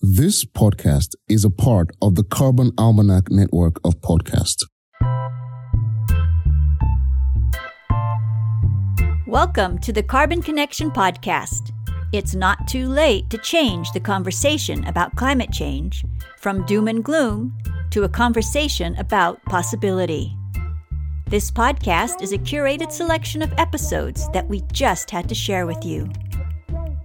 This podcast is a part of the Carbon Almanac network of podcasts. Welcome to the Carbon Connection Podcast. It's not too late to change the conversation about climate change from doom and gloom to a conversation about possibility. This podcast is a curated selection of episodes that we just had to share with you.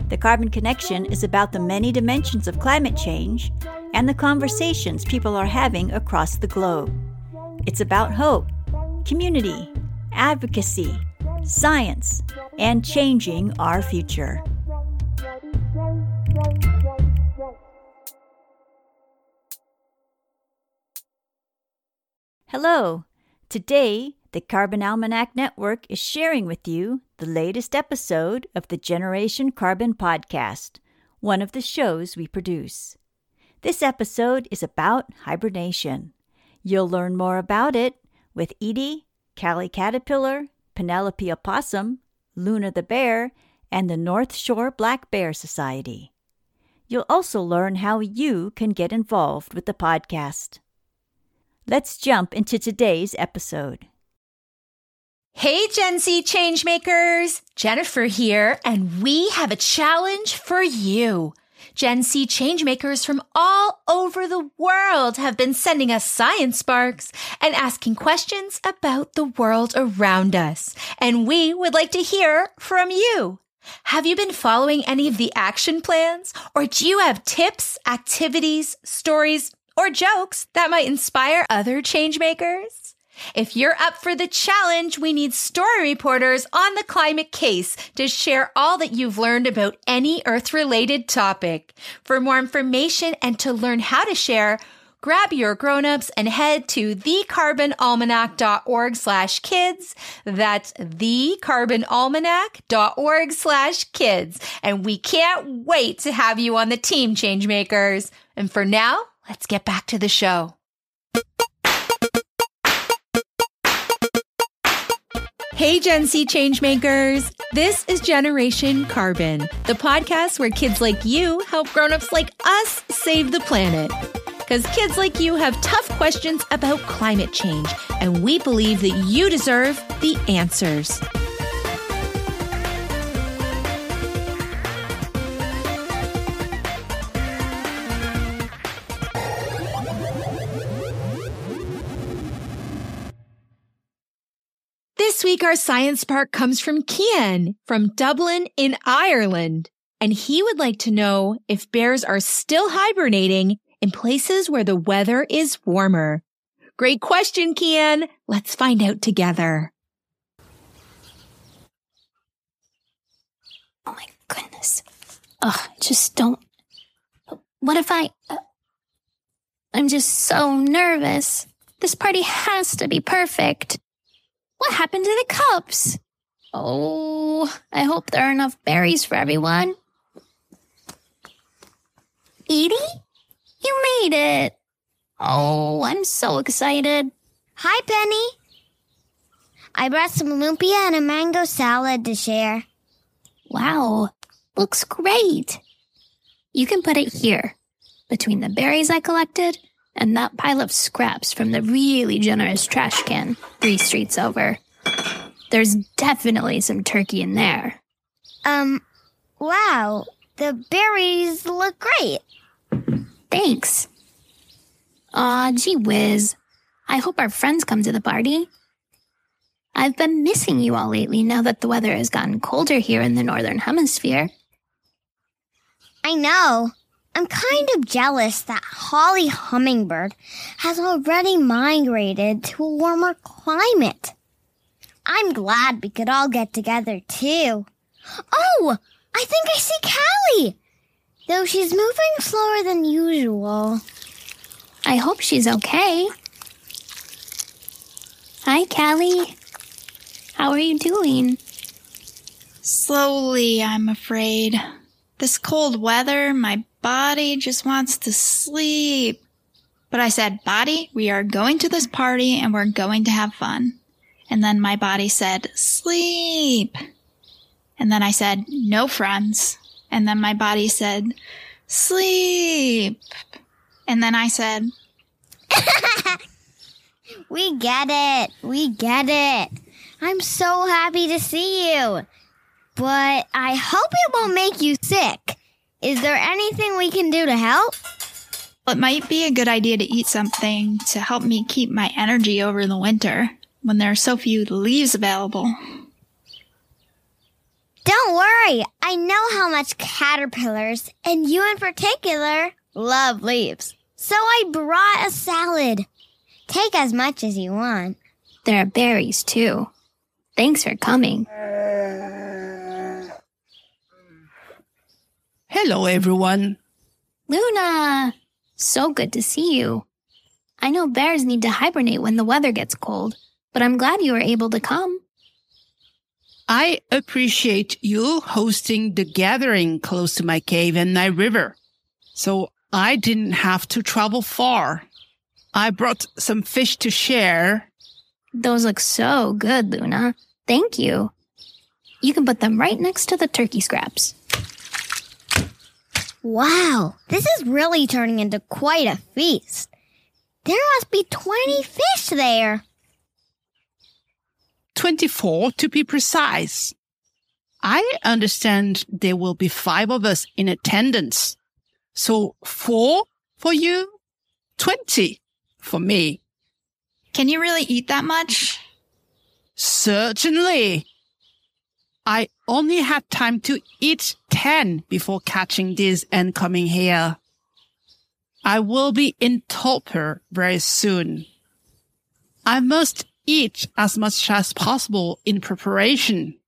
The Carbon Connection is about the many dimensions of climate change and the conversations people are having across the globe. It's about hope, community, advocacy, science, and changing our future. Hello. Today, the Carbon Almanac Network is sharing with you the latest episode of the Generation Carbon podcast, one of the shows we produce. This episode is about hibernation. You'll learn more about it with Edie, Callie Caterpillar, Penelope Opossum, Luna the Bear, and the North Shore Black Bear Society. You'll also learn how you can get involved with the podcast. Let's jump into today's episode. Hey, Gen Z changemakers! Jennifer here, and we have a challenge for you. Gen Z changemakers from all over the world have been sending us science sparks and asking questions about the world around us. And we would like to hear from you. Have you been following any of the action plans? Or do you have tips, activities, stories, or jokes that might inspire other changemakers? If you're up for the challenge, we need story reporters on the climate case to share all that you've learned about any Earth related topic. For more information and to learn how to share, grab your grown-ups and head to thecarbonalmanac.org slash kids. That's thecarbonalmanac.org slash kids. And we can't wait to have you on the team, changemakers. And for now, let's get back to the show. Hey, Gen Z changemakers. This is Generation Carbon, the podcast where kids like you help grown-ups like us save the planet. Because kids like you have tough questions about climate change, and we believe that you deserve the answers. This week, our science spark comes from Kian from Dublin in Ireland. And he would like to know if bears are still hibernating in places where the weather is warmer. Great question, Kian. Let's find out together. Oh my goodness. Ugh, just don't. What if I. Uh, I'm just so nervous. This party has to be perfect. What happened to the cups? Oh, I hope there are enough berries for everyone. Edie? You made it. Oh, I'm so excited. Hi, Penny. I brought some lumpia and a mango salad to share. Wow, looks great. You can put it here, between the berries I collected and that pile of scraps from the really generous trash can three streets over. There's definitely some turkey in there. Um, wow, the berries look great. Thanks. Aw, gee whiz. I hope our friends come to the party. I've been missing you all lately now that the weather has gotten colder here in the Northern Hemisphere. I know. I'm kind of jealous that Holly Hummingbird has already migrated to a warmer climate. I'm glad we could all get together too. Oh, I think I see Callie, though she's moving slower than usual. I hope she's okay. Hi, Callie. How are you doing? Slowly, I'm afraid. This cold weather, my body just wants to sleep. But I said, body, we are going to this party and we're going to have fun. And then my body said, sleep. And then I said, no friends. And then my body said, Sleep. And then I said, We get it. We get it. I'm so happy to see you. But I hope it won't make you sick. Is there anything we can do to help? well, it might be a good idea to eat something to help me keep my energy over the winter when there are so few leaves available. Don't worry. I know how much caterpillars, and you in particular, love leaves. So I brought a salad. Take as much as you want. There are berries, too. Thanks for coming. Hello, everyone. Luna! So good to see you. I know bears need to hibernate when the weather gets cold, but I'm glad you were able to come. I appreciate you hosting the gathering close to my cave and my river. So I didn't have to travel far. I brought some fish to share. Those look so good, Luna. Thank you. You can put them right next to the turkey scraps. Wow, this is really turning into quite a feast. There must be 20 fish there. 24 to be precise. I understand there will be five of us in attendance. So four for you, 20 for me. Can you really eat that much? Certainly. I only had time to eat 10 before catching this and coming here. I will be in torpor very soon. I must eat as much as possible in preparation.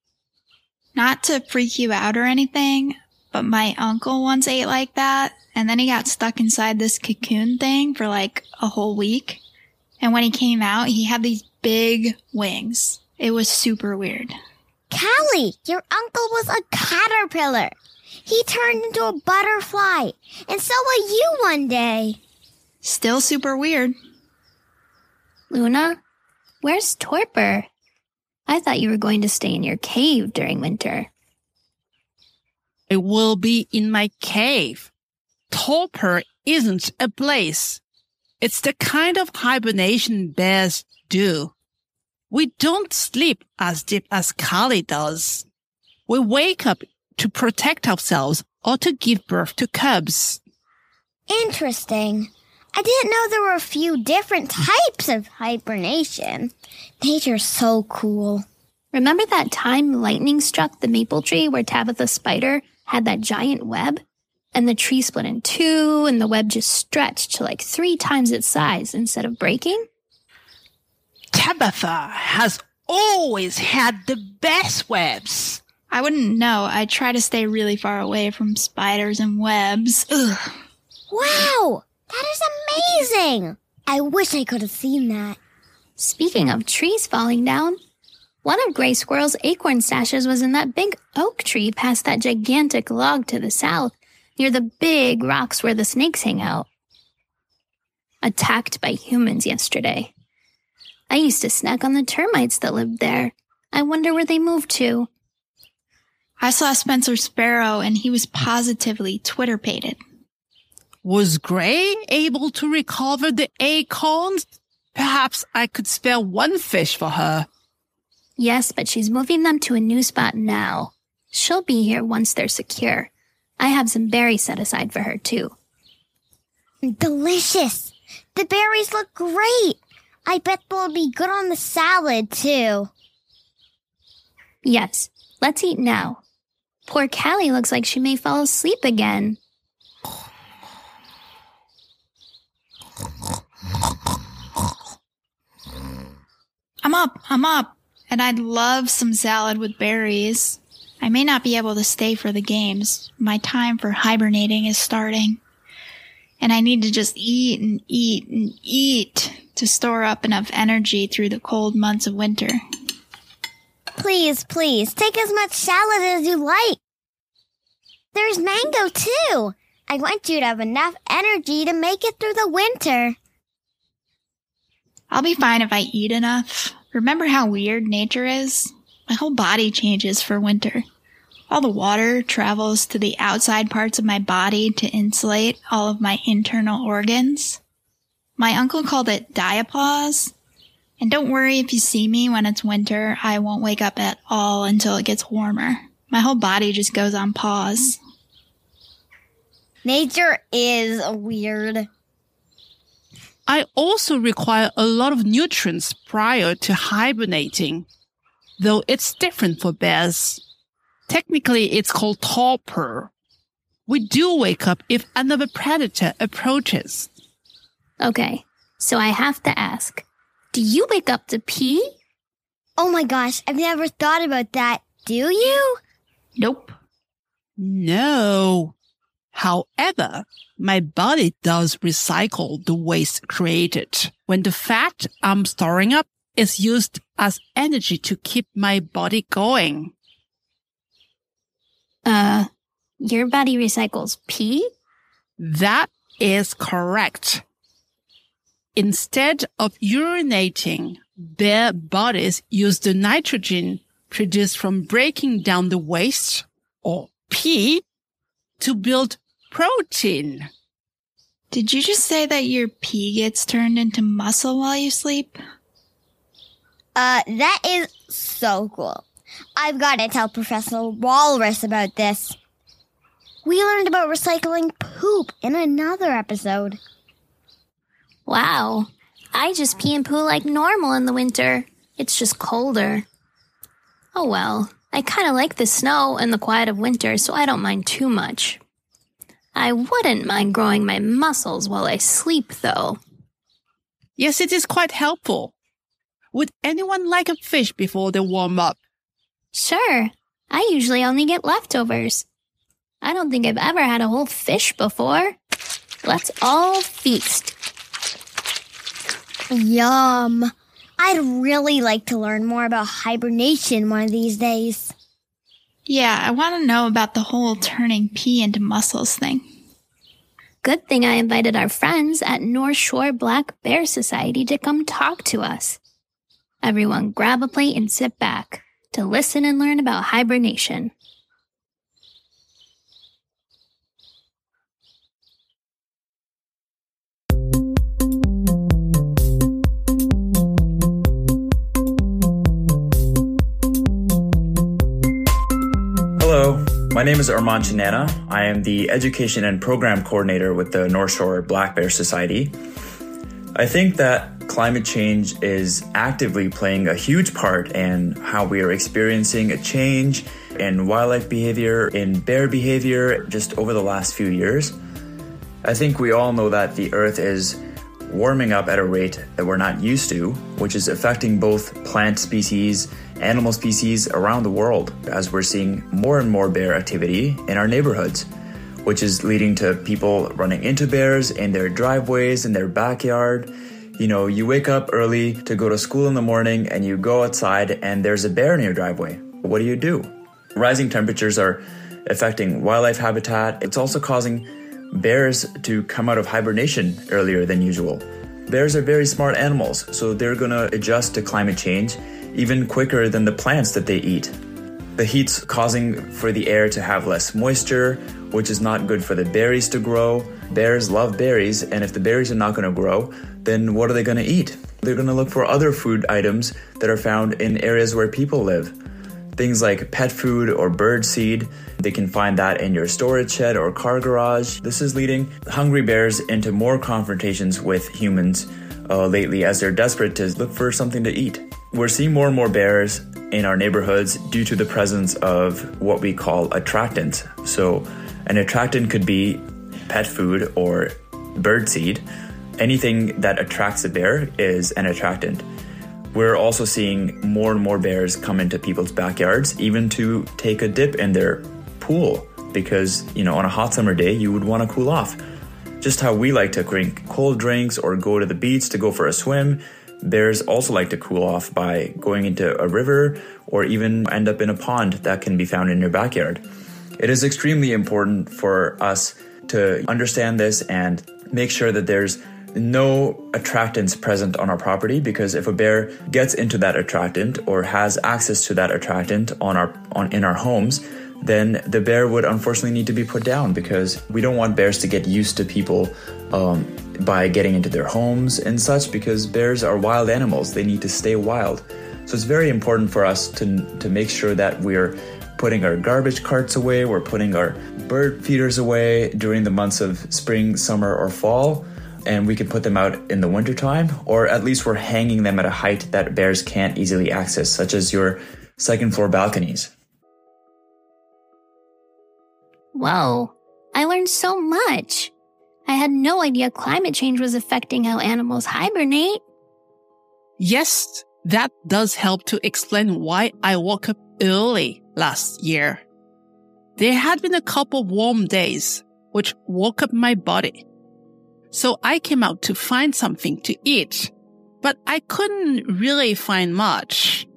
Not to freak you out or anything, but my uncle once ate like that, and then he got stuck inside this cocoon thing for like a whole week. And when he came out, he had these big wings. It was super weird. Callie, your uncle was a caterpillar. He turned into a butterfly, and so will you one day. Still super weird. Luna, where's Torpor? I thought you were going to stay in your cave during winter. I will be in my cave. Torpor isn't a place. It's the kind of hibernation bears do. We don't sleep as deep as Callie does. We wake up to protect ourselves or to give birth to cubs. Interesting. I didn't know there were a few different types of hibernation. Nature's so cool. Remember that time lightning struck the maple tree where Tabitha Spider had that giant web? And the tree split in two and the web just stretched to like three times its size instead of breaking? Tabitha has always had the best webs. I wouldn't know. I try to stay really far away from spiders and webs. Ugh. Wow, that is amazing. I wish I could have seen that. Speaking of trees falling down, one of Gray Squirrel's acorn stashes was in that big oak tree past that gigantic log to the south, near the big rocks where the snakes hang out. Attacked by humans yesterday. I used to snack on the termites that lived there. I wonder where they moved to. I saw Spencer Sparrow and he was positively Twitter pated. Was Gray able to recover the acorns? Perhaps I could spare one fish for her. Yes, but she's moving them to a new spot now. She'll be here once they're secure. I have some berries set aside for her, too. Delicious. The berries look great. I bet they'll be good on the salad, too. Yes, let's eat now. Poor Callie looks like she may fall asleep again. I'm up, I'm up, and I'd love some salad with berries. I may not be able to stay for the games. My time for hibernating is starting. And I need to just eat and eat and eat to store up enough energy through the cold months of winter. Please, please, take as much salad as you like. There's mango, too. I want you to have enough energy to make it through the winter. I'll be fine if I eat enough. Remember how weird nature is? My whole body changes for winter. All the water travels to the outside parts of my body to insulate all of my internal organs. My uncle called it diapause. And don't worry if you see me when it's winter, I won't wake up at all until it gets warmer. My whole body just goes on pause. Nature is weird. I also require a lot of nutrients prior to hibernating, though it's different for bears. Technically, it's called torpor. We do wake up if another predator approaches. Okay, so I have to ask Do you wake up to pee? Oh my gosh, I've never thought about that. Do you? Nope. No. However, my body does recycle the waste created when the fat I'm storing up is used as energy to keep my body going. Uh, your body recycles pee? That is correct. Instead of urinating, their bodies use the nitrogen produced from breaking down the waste or pee to build protein. Did you just say that your pee gets turned into muscle while you sleep? Uh, that is so cool. I've got to tell Professor Walrus about this. We learned about recycling poop in another episode. Wow. I just pee and poo like normal in the winter. It's just colder. Oh well. I kind of like the snow and the quiet of winter, so I don't mind too much. I wouldn't mind growing my muscles while I sleep, though. Yes, it is quite helpful. Would anyone like a fish before they warm up? Sure. I usually only get leftovers. I don't think I've ever had a whole fish before. Let's all feast. Yum. I'd really like to learn more about hibernation one of these days. Yeah, I want to know about the whole turning pee into muscles thing. Good thing I invited our friends at North Shore Black Bear Society to come talk to us. Everyone grab a plate and sit back to listen and learn about hibernation. My name is Armand Chanana. I am the Education and Program Coordinator with the North Shore Black Bear Society. I think that climate change is actively playing a huge part in how we are experiencing a change in wildlife behavior, in bear behavior, just over the last few years. I think we all know that the Earth is warming up at a rate that we're not used to, which is affecting both plant species, animal species around the world, as we're seeing more and more bear activity in our neighborhoods, which is leading to people running into bears in their driveways, in their backyard. You know, you wake up early to go to school in the morning and you go outside and there's a bear in your driveway. What do you do? Rising temperatures are affecting wildlife habitat. It's also causing bears to come out of hibernation earlier than usual. Bears are very smart animals, so they're gonna adjust to climate change even quicker than the plants that they eat. The heat's causing for the air to have less moisture, which is not good for the berries to grow. Bears love berries, and if the berries are not gonna grow, then what are they gonna eat? They're gonna look for other food items that are found in areas where people live. Things like pet food or bird seed, they can find that in your storage shed or car garage. This is leading hungry bears into more confrontations with humans uh, lately as they're desperate to look for something to eat. We're seeing more and more bears in our neighborhoods due to the presence of what we call attractants. So, an attractant could be pet food or bird seed. Anything that attracts a bear is an attractant. We're also seeing more and more bears come into people's backyards, even to take a dip in their pool, because, you know, on a hot summer day, you would want to cool off. Just how we like to drink cold drinks or go to the beach to go for a swim, bears also like to cool off by going into a river or even end up in a pond that can be found in your backyard. It is extremely important for us to understand this and make sure that there's no attractants present on our property because if a bear gets into that attractant or has access to that attractant on our on in our homes then the bear would unfortunately need to be put down because we don't want bears to get used to people um, by getting into their homes and such because bears are wild animals. They need to stay wild. So it's very important for us to, to make sure that we're putting our garbage carts away, we're putting our bird feeders away during the months of spring, summer, or fall. And we can put them out in the wintertime, or at least we're hanging them at a height that bears can't easily access, such as your second floor balconies. Whoa, I learned so much. I had no idea climate change was affecting how animals hibernate. Yes, that does help to explain why I woke up early last year. There had been a couple warm days, which woke up my body. So I came out to find something to eat, but I couldn't really find much.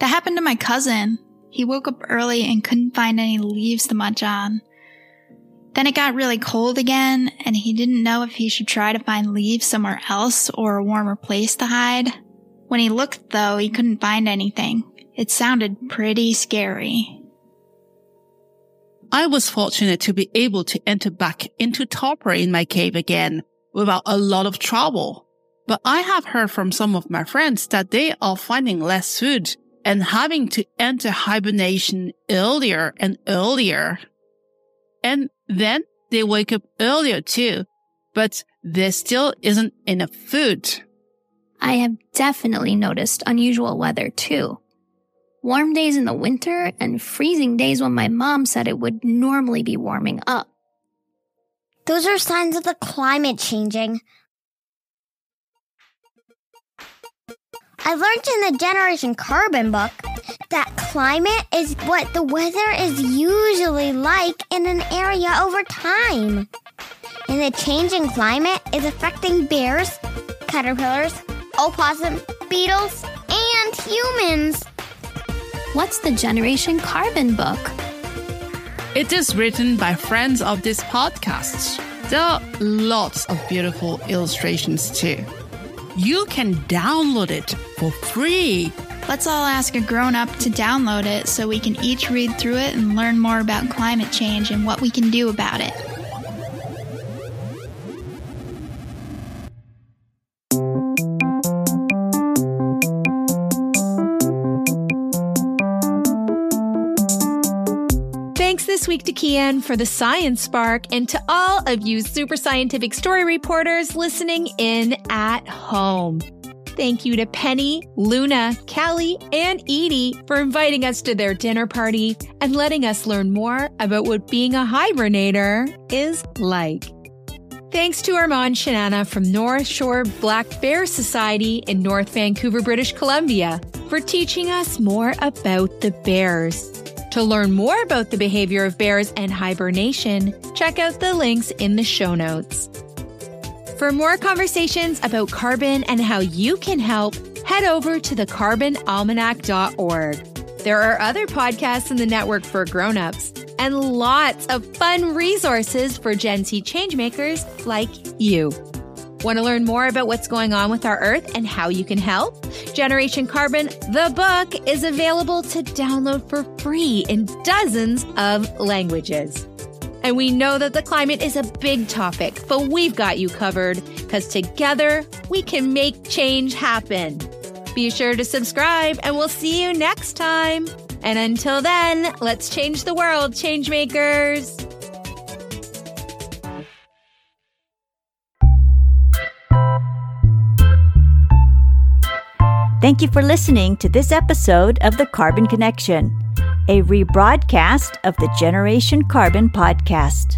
That happened to my cousin. He woke up early and couldn't find any leaves to munch on. Then it got really cold again, and he didn't know if he should try to find leaves somewhere else or a warmer place to hide. When he looked, though, he couldn't find anything. It sounded pretty scary. I was fortunate to be able to enter back into torpor in my cave again without a lot of trouble. But I have heard from some of my friends that they are finding less food and having to enter hibernation earlier and earlier. And then they wake up earlier too, but there still isn't enough food. I have definitely noticed unusual weather too. Warm days in the winter and freezing days when my mom said it would normally be warming up. Those are signs of the climate changing. I learned in the Generation Carbon book that climate is what the weather is usually like in an area over time. And the changing climate is affecting bears, caterpillars, opossum, beetles, and humans. What's the Generation Carbon book? It is written by friends of this podcast. There are lots of beautiful illustrations too. You can download it for free. Let's all ask a grown up to download it so we can each read through it and learn more about climate change and what we can do about it. Week to Kian for the Science Spark and to all of you super scientific story reporters listening in at home. Thank you to Penny, Luna, Callie, and Edie for inviting us to their dinner party and letting us learn more about what being a hibernator is like. Thanks to Armand Shanana from North Shore Black Bear Society in North Vancouver, British Columbia, for teaching us more about the bears. To learn more about the behavior of bears and hibernation, check out the links in the show notes. For more conversations about carbon and how you can help, head over to thecarbonalmanac.org. There are other podcasts in the network for grown-ups and lots of fun resources for Gen Z changemakers like you. Want to learn more about what's going on with our Earth and how you can help? Generation Carbon, the book, is available to download for free in dozens of languages. And we know that the climate is a big topic, but we've got you covered because together we can make change happen. Be sure to subscribe and we'll see you next time. And until then, let's change the world, changemakers. Thank you for listening to this episode of The Carbon Connection, a rebroadcast of the Generation Carbon podcast.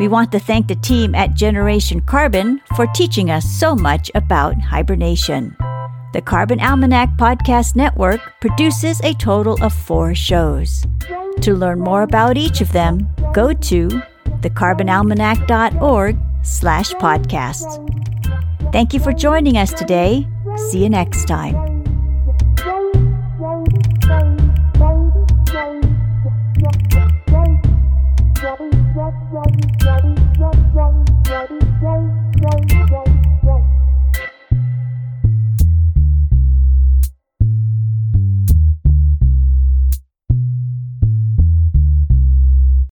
We want to thank the team at Generation Carbon for teaching us so much about hibernation. The Carbon Almanac Podcast Network produces a total of four shows. To learn more about each of them, go to thecarbonalmanac.org slash podcasts. Thank you for joining us today. See you next time.